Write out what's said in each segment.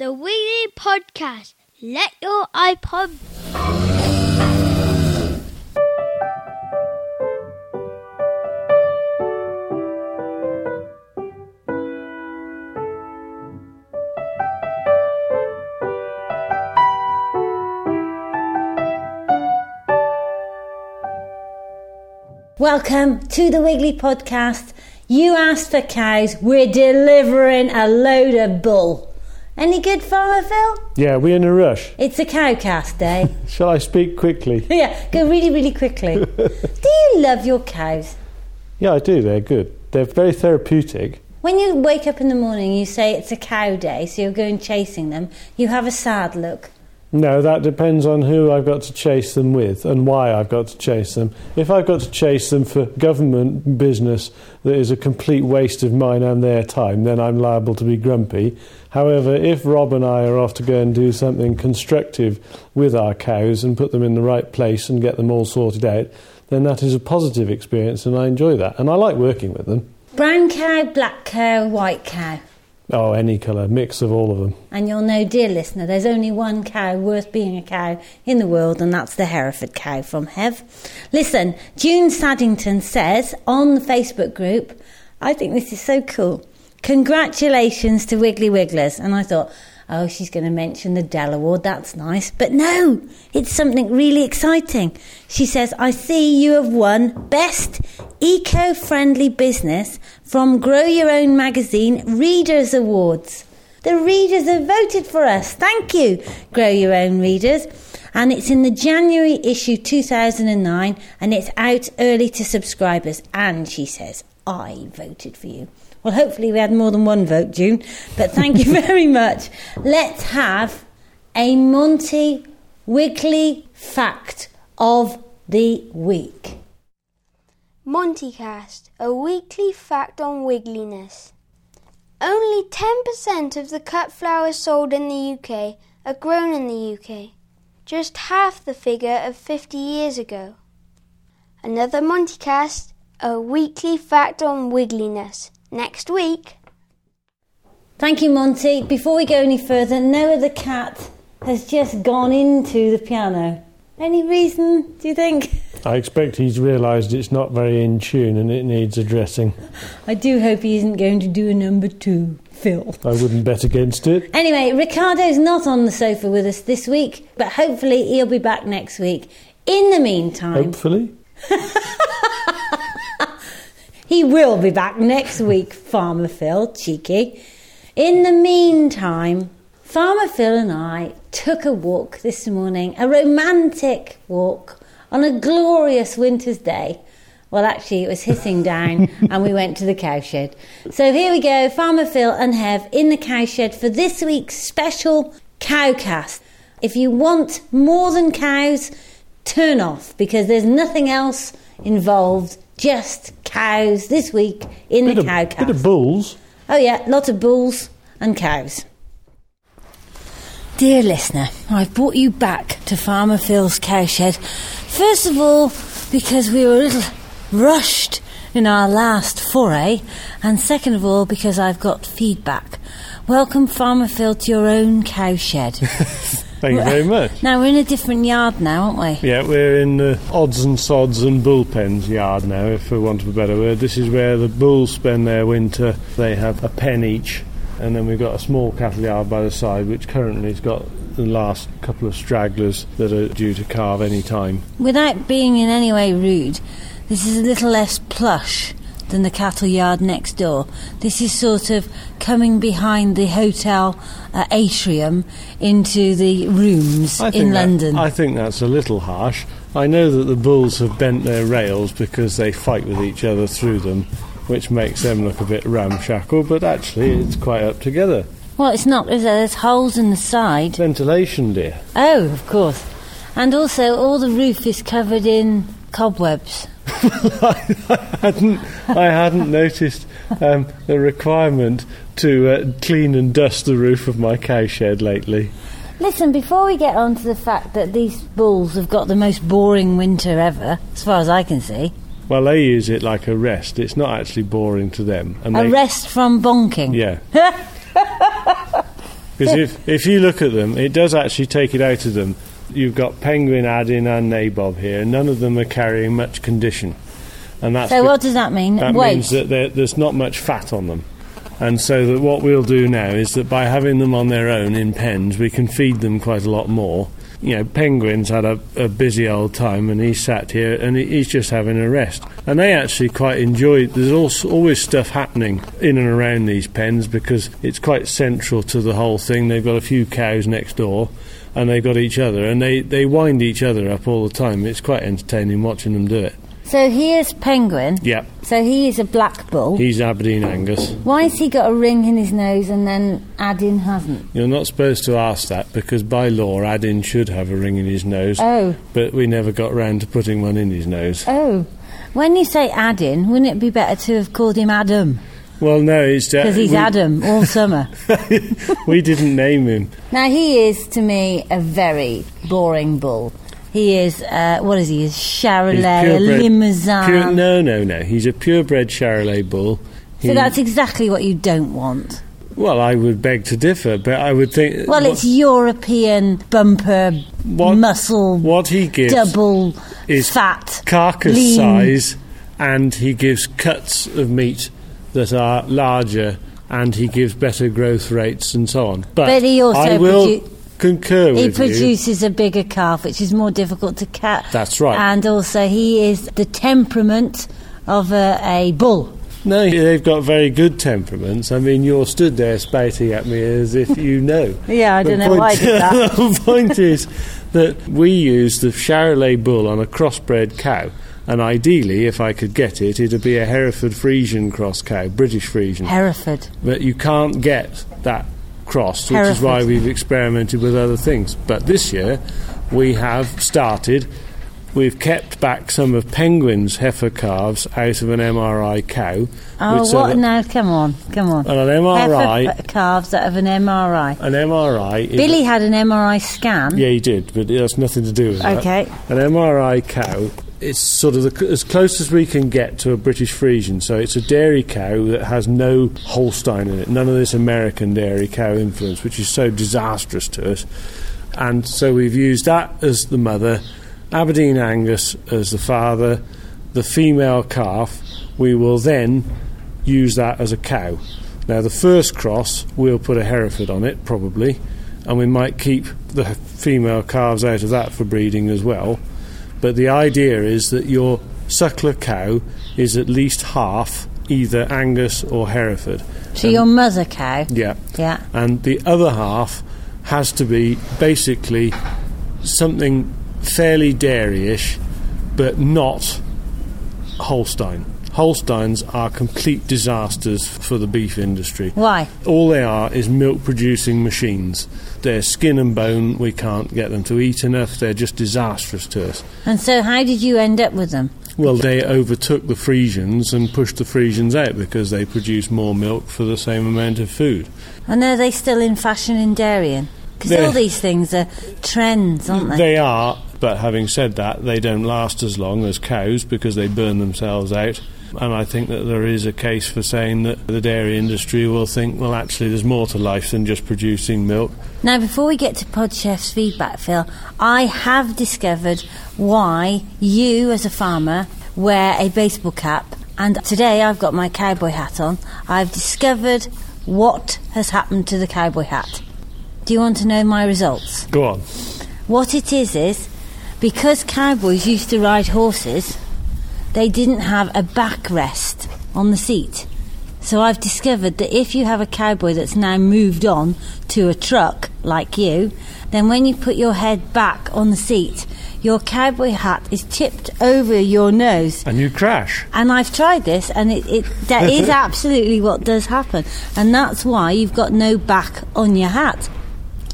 the Wiggly Podcast. Let your iPod. Welcome to the Wiggly Podcast. You asked for cows, we're delivering a load of bull. Any good, Farmer Phil? Yeah, we're in a rush. It's a cowcast day. Shall I speak quickly? yeah, go really, really quickly. do you love your cows? Yeah, I do. They're good. They're very therapeutic. When you wake up in the morning, you say it's a cow day, so you're going chasing them. You have a sad look. No, that depends on who I've got to chase them with and why I've got to chase them. If I've got to chase them for government business that is a complete waste of mine and their time, then I'm liable to be grumpy. However, if Rob and I are off to go and do something constructive with our cows and put them in the right place and get them all sorted out, then that is a positive experience and I enjoy that. And I like working with them. Brown cow, black cow, white cow. Oh, any colour, mix of all of them. And you'll know, dear listener, there's only one cow worth being a cow in the world, and that's the Hereford cow from Hev. Listen, June Saddington says on the Facebook group, I think this is so cool. Congratulations to Wiggly Wigglers. And I thought, oh, she's going to mention the Dell Award, that's nice. But no, it's something really exciting. She says, I see you have won Best Eco Friendly Business from Grow Your Own Magazine Readers Awards. The readers have voted for us. Thank you, Grow Your Own readers. And it's in the January issue 2009 and it's out early to subscribers. And she says, I voted for you. Well, hopefully we had more than one vote, June. But thank you very much. Let's have a Monty Wiggly fact of the week. Montycast, a weekly fact on wiggliness. Only 10% of the cut flowers sold in the UK are grown in the UK, just half the figure of 50 years ago. Another Montycast, a weekly fact on wiggliness, next week. Thank you, Monty. Before we go any further, Noah the cat has just gone into the piano. Any reason, do you think? I expect he's realised it's not very in tune and it needs addressing. I do hope he isn't going to do a number two, Phil. I wouldn't bet against it. Anyway, Ricardo's not on the sofa with us this week, but hopefully he'll be back next week. In the meantime, Hopefully. he will be back next week, Farmer Phil, cheeky. In the meantime, Farmer Phil and I took a walk this morning, a romantic walk on a glorious winter's day. Well, actually, it was hissing down, and we went to the cowshed. So here we go, Farmer Phil and Hev in the cowshed for this week's special cowcast. If you want more than cows, turn off because there's nothing else involved, just cows this week in Bit the of, cowcast. bit of bulls. Oh, yeah, lot of bulls and cows. Dear listener, I've brought you back to Farmer Phil's cowshed. First of all, because we were a little rushed in our last foray, and second of all, because I've got feedback. Welcome, Farmer Phil, to your own cowshed. Thank you very much. now, we're in a different yard now, aren't we? Yeah, we're in the odds and sods and bullpens yard now, if for want of a better word. This is where the bulls spend their winter. They have a pen each, and then we've got a small cattle yard by the side, which currently has got the last couple of stragglers that are due to calve any time. Without being in any way rude, this is a little less plush than the cattle yard next door. This is sort of coming behind the hotel uh, atrium into the rooms in that- London. I think that's a little harsh. I know that the bulls have bent their rails because they fight with each other through them, which makes them look a bit ramshackle, but actually it's quite up together. well, it's not, is there? There's holes in the side. Ventilation, dear. Oh, of course. And also, all the roof is covered in cobwebs. I hadn't, I hadn't noticed um, the requirement to uh, clean and dust the roof of my cowshed lately. Listen, before we get on to the fact that these bulls have got the most boring winter ever, as far as I can see, Well, they use it like a rest. It's not actually boring to them. And a they, rest from bonking. Yeah. Because if, if you look at them, it does actually take it out of them. You've got Penguin, Adin, and Nabob here, none of them are carrying much condition. And that's So be- what does that mean? that Weight. means that there's not much fat on them. And so that what we'll do now is that by having them on their own in pens, we can feed them quite a lot more. You know, Penguin's had a, a busy old time, and he's sat here and he- he's just having a rest. And they actually quite enjoy. There's also always stuff happening in and around these pens because it's quite central to the whole thing. They've got a few cows next door, and they've got each other, and they they wind each other up all the time. It's quite entertaining watching them do it. So here's Penguin. Yeah. So he is a black bull. he's Aberdeen Angus. Why has he got a ring in his nose and then Adin hasn't? You're not supposed to ask that because by law Adin should have a ring in his nose, Oh, but we never got round to putting one in his nose. oh. When you say Adin, wouldn't it be better to have called him Adam? Well, no, it's just Because he's we, Adam all summer. we didn't name him. Now he is to me a very boring bull. He is uh, what is he? He's Charolais, purebred- Limousin. Pure, no, no, no. He's a purebred Charolais bull. so that's exactly what you don't want. well, I would beg to differ, but I would think. Well, what, it's European bumper, What- muscle, what he gives double is fat, carcass lean. size, and he gives cuts of meat that are larger, and he gives better growth rates and so on. But, But he also I will produ- concur He with you. produces a bigger calf, which is more difficult to catch. That's right. And also, he is the temperament of a, a bull. No, they've got very good temperaments. I mean, you're stood there spouting at me as if you know. Yeah, I The don't know why I did that. the point is that we use the Charolais bull on a crossbred cow, and ideally, if I could get it, it'd be a Hereford Friesian cross cow, British Friesian. Hereford. but you can't get that crossed, which is why we've experimented with other things. But this year, we have started. We've kept back some of Penguin's heifer calves out of an MRI cow. Oh, what now? Come on, come on. And an MRI, Heifer calves out of an MRI. an MRI. Is Billy had an MRI scan. yeah, he did, but it has nothing to do with that. Okay. An MRI cow. It's sort of the, as close as we can get to a British Friesian. So it's a dairy cow that has no Holstein in it, none of this American dairy cow influence, which is so disastrous to us. And so we've used that as the mother, Aberdeen Angus as the father, the female calf. We will then use that as a cow. Now, the first cross, we'll put a Hereford on it, probably, and we might keep the female calves out of that for breeding as well. But the idea is that your suckler cow is at least half either Angus or Hereford. So your mother cow. Yeah. Yeah. And the other half has to be basically something fairly dairy-ish, but not Holstein. Holsteins are complete disasters for the beef industry. Why? All they are is milk producing machines. They're skin and bone. We can't get them to eat enough. They're just disastrous to us. And so, how did you end up with them? Well, they overtook the Friesians and pushed the Friesians out because they produce more milk for the same amount of food. And are they still in fashion in dairying? Because all these things are trends, aren't they? They are, but having said that, they don't last as long as cows because they burn themselves out. And I think that there is a case for saying that the dairy industry will think, well, actually, there's more to life than just producing milk. Now, before we get to Podchef's feedback, Phil, I have discovered why you, as a farmer, wear a baseball cap. And today I've got my cowboy hat on. I've discovered what has happened to the cowboy hat. Do you want to know my results? Go on. What it is is because cowboys used to ride horses, they didn't have a backrest on the seat. So I've discovered that if you have a cowboy that's now moved on to a truck like you, then when you put your head back on the seat, your cowboy hat is tipped over your nose. And you crash. And I've tried this, and it, it that is absolutely what does happen, and that's why you've got no back on your hat.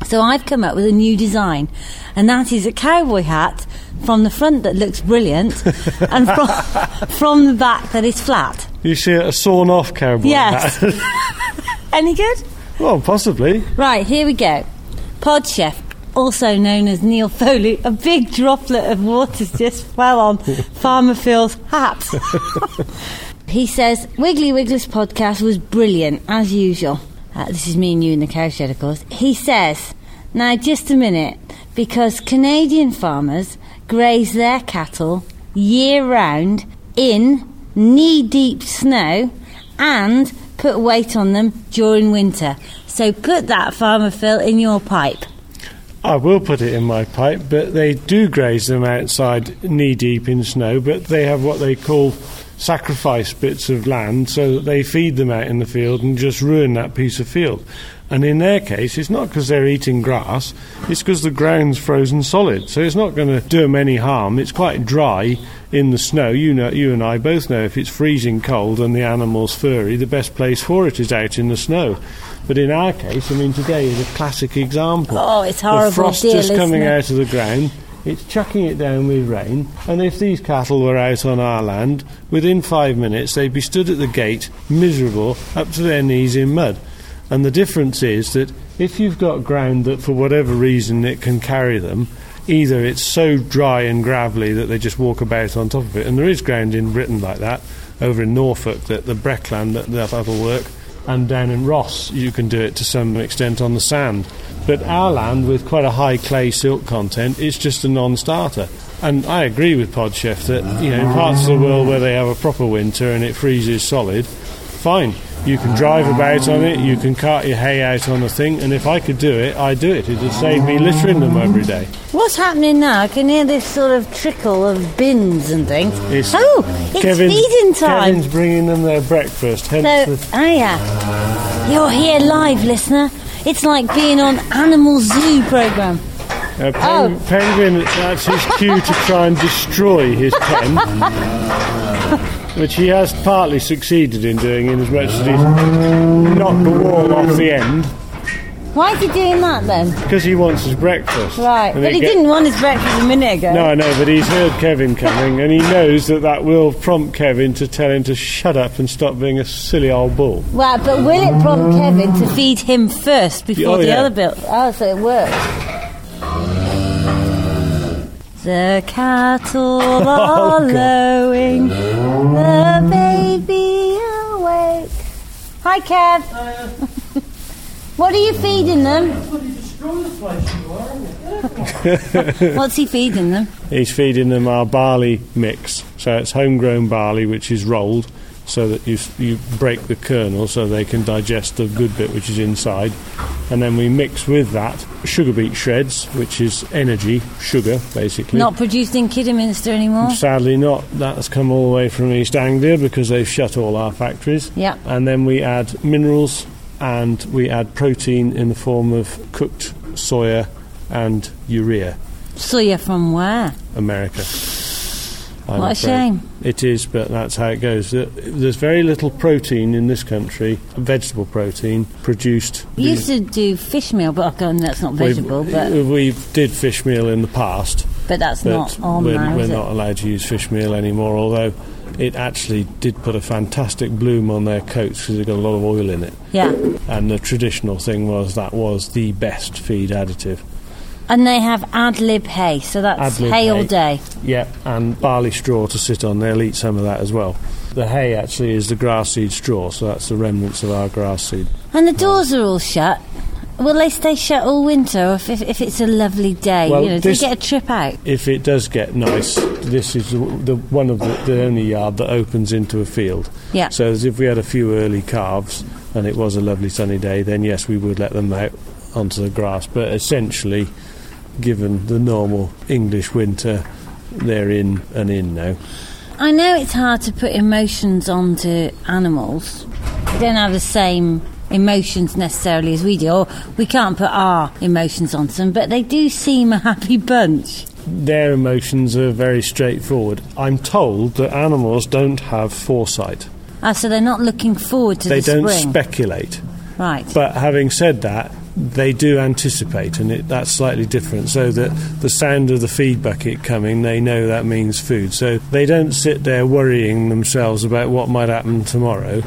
So I've come up with a new design, and that is a cowboy hat from the front that looks brilliant, and from from the back that is flat. You see a sawn off cowboy Yes. hat. Any good? well, possibly. Right, here we go. Pod Chef, also known as Neil Foley, a big droplet of water just fell on Farmer Phil's hat. he says, Wiggly Wigglers podcast was brilliant, as usual. uh, this is me and you in the cowshed, of course. He says, now just a minute, because Canadian farmers graze their cattle year round in knee deep snow and put weight on them during winter. So put that, Farmer Phil, in your pipe. I will put it in my pipe, but they do graze them outside knee deep in snow, but they have what they call sacrifice bits of land so that they feed them out in the field and just ruin that piece of field. And in their case, it's not because they're eating grass, it's because the ground's frozen solid. So it's not going to do them any harm. It's quite dry in the snow. You know, you and I both know if it's freezing cold and the animal's furry, the best place for it is out in the snow. But in our case, I mean, today is a classic example. Oh, it's horrible, The frost just coming listener. out of the ground. It's chucking it down with rain, and if these cattle were out on our land, within five minutes they'd be stood at the gate, miserable, up to their knees in mud. And the difference is that if you've got ground that for whatever reason it can carry them, either it's so dry and gravelly that they just walk about on top of it, and there is ground in Britain like that, over in Norfolk, that the Breckland, that, that that'll work, and down in Ross you can do it to some extent on the sand. But our land, with quite a high clay silt content, is just a non-starter. And I agree with Podchef that you know in parts of the world where they have a proper winter and it freezes solid, fine. You can drive about on it, you can cart your hay out on the thing, and if I could do it, I'd do it. It'd save me littering them every day. What's happening now? I can hear this sort of trickle of bins and things. It's- oh, it's Kevin's, feeding time. Kevin's bringing them their breakfast, hence So, the oh yeah, you're here live, listener. It's like being on Animal Zoo program. Uh, Pen- Oh. Penguin, that's his cue to try and destroy his pen, which he has partly succeeded in doing in as much as he's knocked the wall off the end Why is he doing that then? because he wants his breakfast. Right, And but he get- didn't want his breakfast a minute ago. No, I know, but he's heard Kevin coming and he knows that that will prompt Kevin to tell him to shut up and stop being a silly old bull. Well, but will it prompt Kevin to feed him first before Oh, the yeah. other bill? Oh, so it works. The cattle are oh, God. lowing, the baby awake. Hi, Kev. what are you feeding them? What's he feeding them? He's feeding them our barley mix. So it's homegrown barley, which is rolled so that you, you break the kernel so they can digest the good bit which is inside. And then we mix with that sugar beet shreds, which is energy, sugar, basically. Not produced in Kidderminster anymore. Sadly not. That's come all the way from East Anglia because they've shut all our factories. Yeah. And then we add minerals and we add protein in the form of cooked soya and urea. Soya from where? America. I'm What a afraid. shame. It is, but that's how it goes. There's very little protein in this country, vegetable protein, produced. You used to do fish meal, but okay, that's not We've- vegetable, but uh, we did fish meal in the past, but that's but not on we're, now, we're not allowed to use fish meal anymore. Although it actually did put a fantastic bloom on their coats because it got a lot of oil in it. Yeah, And the traditional thing was that was the best feed additive. And they have ad lib hay, so that's lib hay all day. Yeah, and barley straw to sit on. They'll eat some of that as well. The hay actually is the grass seed straw, so that's the remnants of our grass seed. And the doors are all shut. Will they stay shut all winter, or if, if, if it's a lovely day? Well, you know, do you get a trip out? If it does get nice, this is the, the one of the, the only yard that opens into a field. Yeah. So as if we had a few early calves and it was a lovely sunny day, then yes, we would let them out onto the grass. But essentially, given the normal English winter, they're in and in now. I know it's hard to put emotions onto animals. They don't have the same emotions necessarily as we do, or we can't put our emotions onto them, but they do seem a happy bunch. Their emotions are very straightforward. I'm told that animals don't have foresight. Ah, so they're not looking forward to They the don't speculate. right. But having said that, they do anticipate, and it, that's slightly different. So that the sound of the feed bucket coming, they know that means food. So they don't sit there worrying themselves about what might happen tomorrow.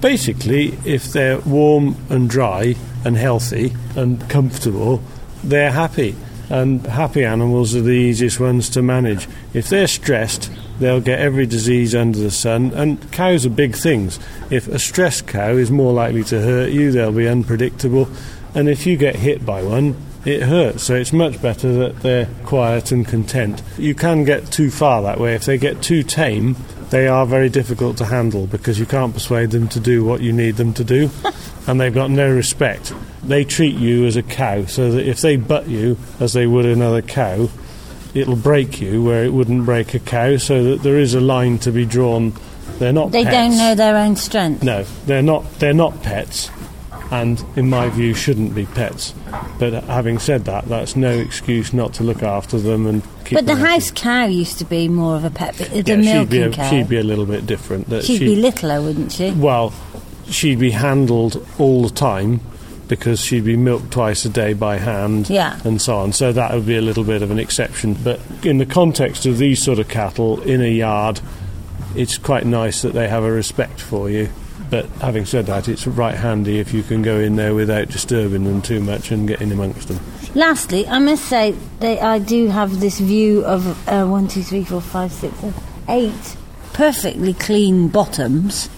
Basically, if they're warm and dry and healthy and comfortable, they're happy. And happy animals are the easiest ones to manage. If they're stressed, They'll get every disease under the sun, and cows are big things. If a stressed cow is more likely to hurt you, they'll be unpredictable, and if you get hit by one, it hurts. So it's much better that they're quiet and content. You can get too far that way. If they get too tame, they are very difficult to handle because you can't persuade them to do what you need them to do, and they've got no respect. They treat you as a cow, so that if they butt you as they would another cow, it'll break you where it wouldn't break a cow, so that there is a line to be drawn. They're not. They pets. don't know their own strength. No, they're not. They're not pets, and in my view, shouldn't be pets. But having said that, that's no excuse not to look after them and keep. But the happy. house cow used to be more of a pet, the Yeah, she'd be a, cow. she'd be a little bit different. That She'd be littler, wouldn't she? well, she'd be handled all the time because she'd be milked twice a day by hand Yeah. and so on. So that would be a little bit of an exception. But in the context of these sort of cattle in a yard, it's quite nice that they have a respect for you. But having said that, it's right handy if you can go in there without disturbing them too much and get in amongst them. Lastly, I must say that I do have this view of uh, one, two, three, four, five, six, seven, eight perfectly clean bottoms.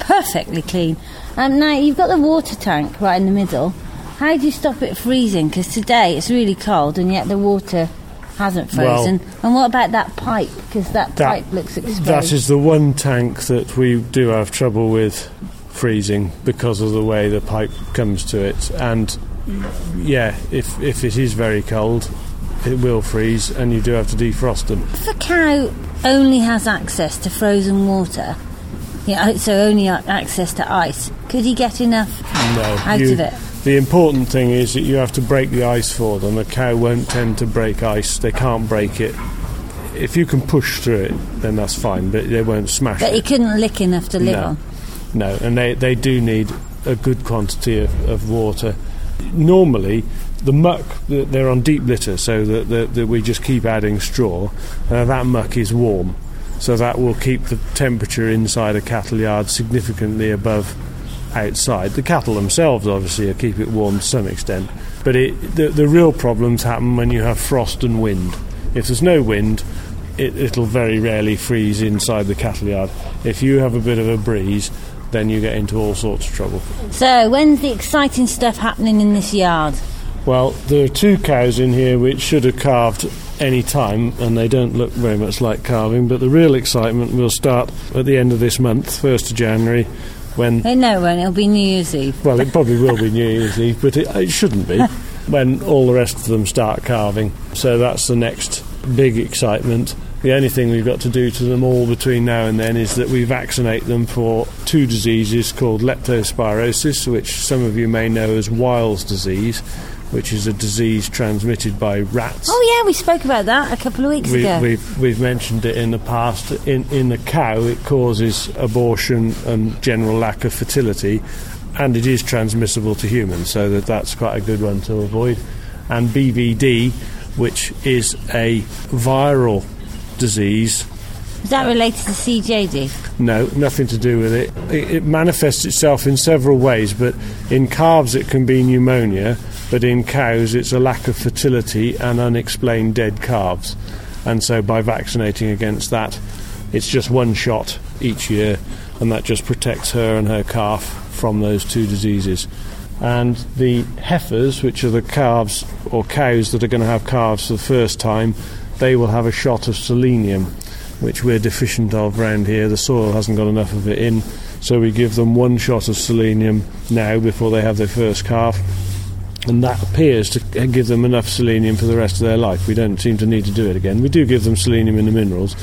Perfectly clean. Um, now, you've got the water tank right in the middle. How do you stop it freezing? Because today it's really cold and yet the water hasn't Well- frozen. and what about that pipe? Because that, That- pipe looks exposed. That is the one tank that we do have trouble with freezing because of the way the pipe comes to it. And yeah, if if it is very cold, it will freeze, and you do have to defrost them. If a cow only has access to frozen water, yeah, so only access to ice, could he get enough No, out you- of it? The important thing is that you have to break the ice for them. A cow won't tend to break ice; they can't break it. If you can push through it, then that's fine, but they won't smash But it. he couldn't lick enough to live No. on. No, and they, they do need a good quantity of, of water. Normally, the muck, th- they're on deep litter, so that, that, that we just keep adding straw. Uh, that muck is warm, so that will keep the temperature inside a cattle yard significantly above outside. The cattle themselves, obviously, keep it warm to some extent, but it, the, the real problems happen when you have frost and wind. If there's no wind, it, it'll very rarely freeze inside the cattle yard. If you have a bit of a breeze, then you get into all sorts of trouble. So, when's the exciting stuff happening in this yard? Well, there are two cows in here which should have calved any time, and they don't look very much like calving. But the real excitement will start at the end of this month, first of January, when no, it won't. It'll be New Year's Eve. well, it probably will be New Year's Eve, but it, it shouldn't be when all the rest of them start calving. So that's the next big excitement. The only thing we've got to do to them all between now and then is that we vaccinate them for two diseases called leptospirosis, which some of you may know as Weil's disease, which is a disease transmitted by rats. Oh, yeah, we spoke about that a couple of weeks We, ago. we've, we've mentioned it in the past. In, in the cow, it causes abortion and general lack of fertility, and it is transmissible to humans, so that that's quite a good one to avoid. And BVD, which is a viral disease, Is that related to CJD? no, nothing to do with it. it. It manifests itself in several ways, but in calves it can be pneumonia, but in cows it's a lack of fertility and unexplained dead calves. And so by vaccinating against that, it's just one shot each year, and that just protects her and her calf from those two diseases. And the heifers, which are the calves or cows that are going to have calves for the first time, they will have a shot of selenium which we're deficient of round here. The soil hasn't got enough of it in, so we give them one shot of selenium now before they have their first calf. And that appears to give them enough selenium for the rest of their life. We don't seem to need to do it again. We do give them selenium in the minerals,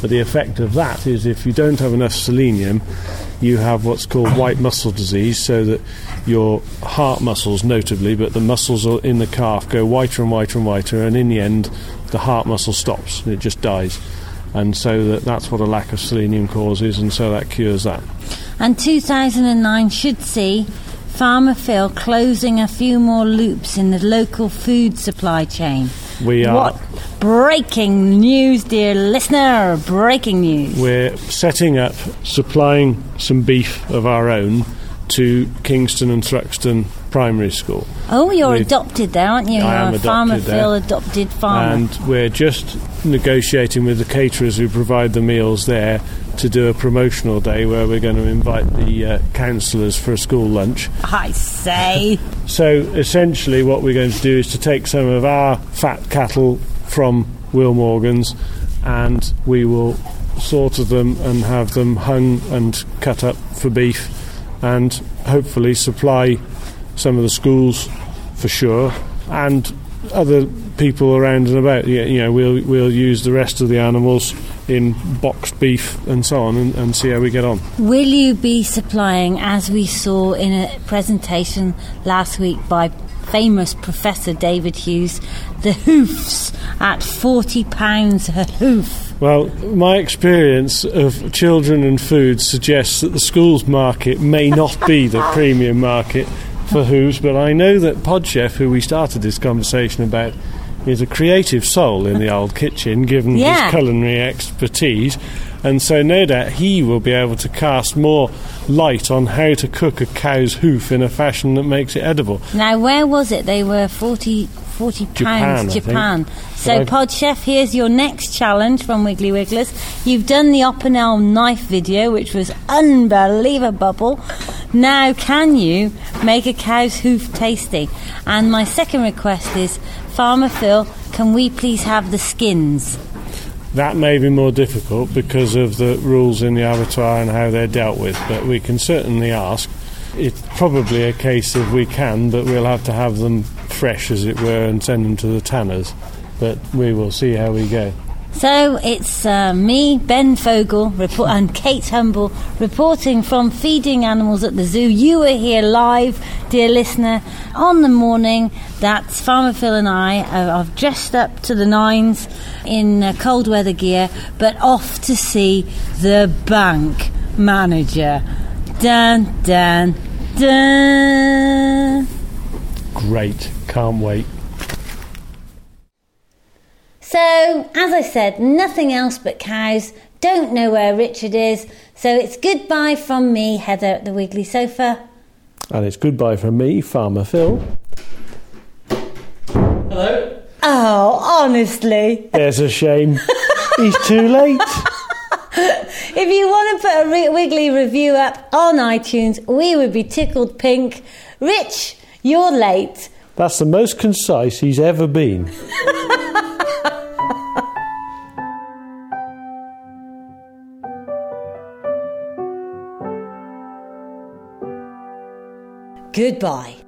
but the effect of that is if you don't have enough selenium, you have what's called white muscle disease, so that your heart muscles, notably, but the muscles in the calf go whiter and whiter and whiter, and in the end, the heart muscle stops it just dies and so that that's what a lack of selenium causes, and so that cures that. And 2009 should see Farmer Phil closing a few more loops in the local food supply chain. We are What breaking news, dear listener! Breaking news. we're setting up supplying some beef of our own to Kingstone and Thruxton primary school. Oh, you're We've- adopted there, aren't you? I am you're a farmer, adopted. Phil, adopted farmer. And we're just negotiating with the caterers who provide the meals there to do a promotional day where we're going to invite the uh, councillors for a school lunch. I say. So essentially, what we're going to do is to take some of our fat cattle from Will Morgan's and we will slaughter them and have them hung and cut up for beef and hopefully supply some of the schools for sure and other people around and about. You know, we'll, we'll use the rest of the animals in boxed beef and so on and, and see how we get on. Will you be supplying, as we saw in a presentation last week by famous Professor David Hughes, the hoofs at £40 a hoof? Well, my experience of children and food suggests that the schools market may not be the premium market for hooves, but I know that Podchef, who we started this conversation about, is a creative soul in the old kitchen, given Yeah. his culinary expertise. And so, no doubt, he will be able to cast more light on how to cook a cow's hoof in a fashion that makes it edible. Now, where was it? They were 40, 40 pounds, think. Japan. So, Pod Chef, here's your next challenge from Wiggly Wigglers. You've done the Opinel knife video, which was unbelievable. Now, can you make a cow's hoof tasty? And my second request is, Farmer Phil, can we please have the skins? That may be more difficult because of the rules in the abattoir and how they're dealt with, but we can certainly ask. It's probably a case of we can, but we'll have to have them fresh, as it were, and send them to the tanners. But we will see how we go. So it's uh, me, Ben Fogle, report, and Kate Humble reporting from Feeding Animals at the Zoo. You were here live, dear listener, on the morning that Farmer Phil and I are, are dressed up to the nines in uh, cold weather gear, but off to see the bank manager. Dun dun dun. Great, can't wait. So, as I said, nothing else but cows. Don't know where Richard is. So it's goodbye from me, Heather at the Wiggly Sofa. And it's goodbye from me, Farmer Phil. Hello. Oh, honestly. There's a shame. He's too late. If you want to put a Wiggly review up on iTunes, we would be tickled pink. Rich, you're late. That's the most concise he's ever been. Goodbye.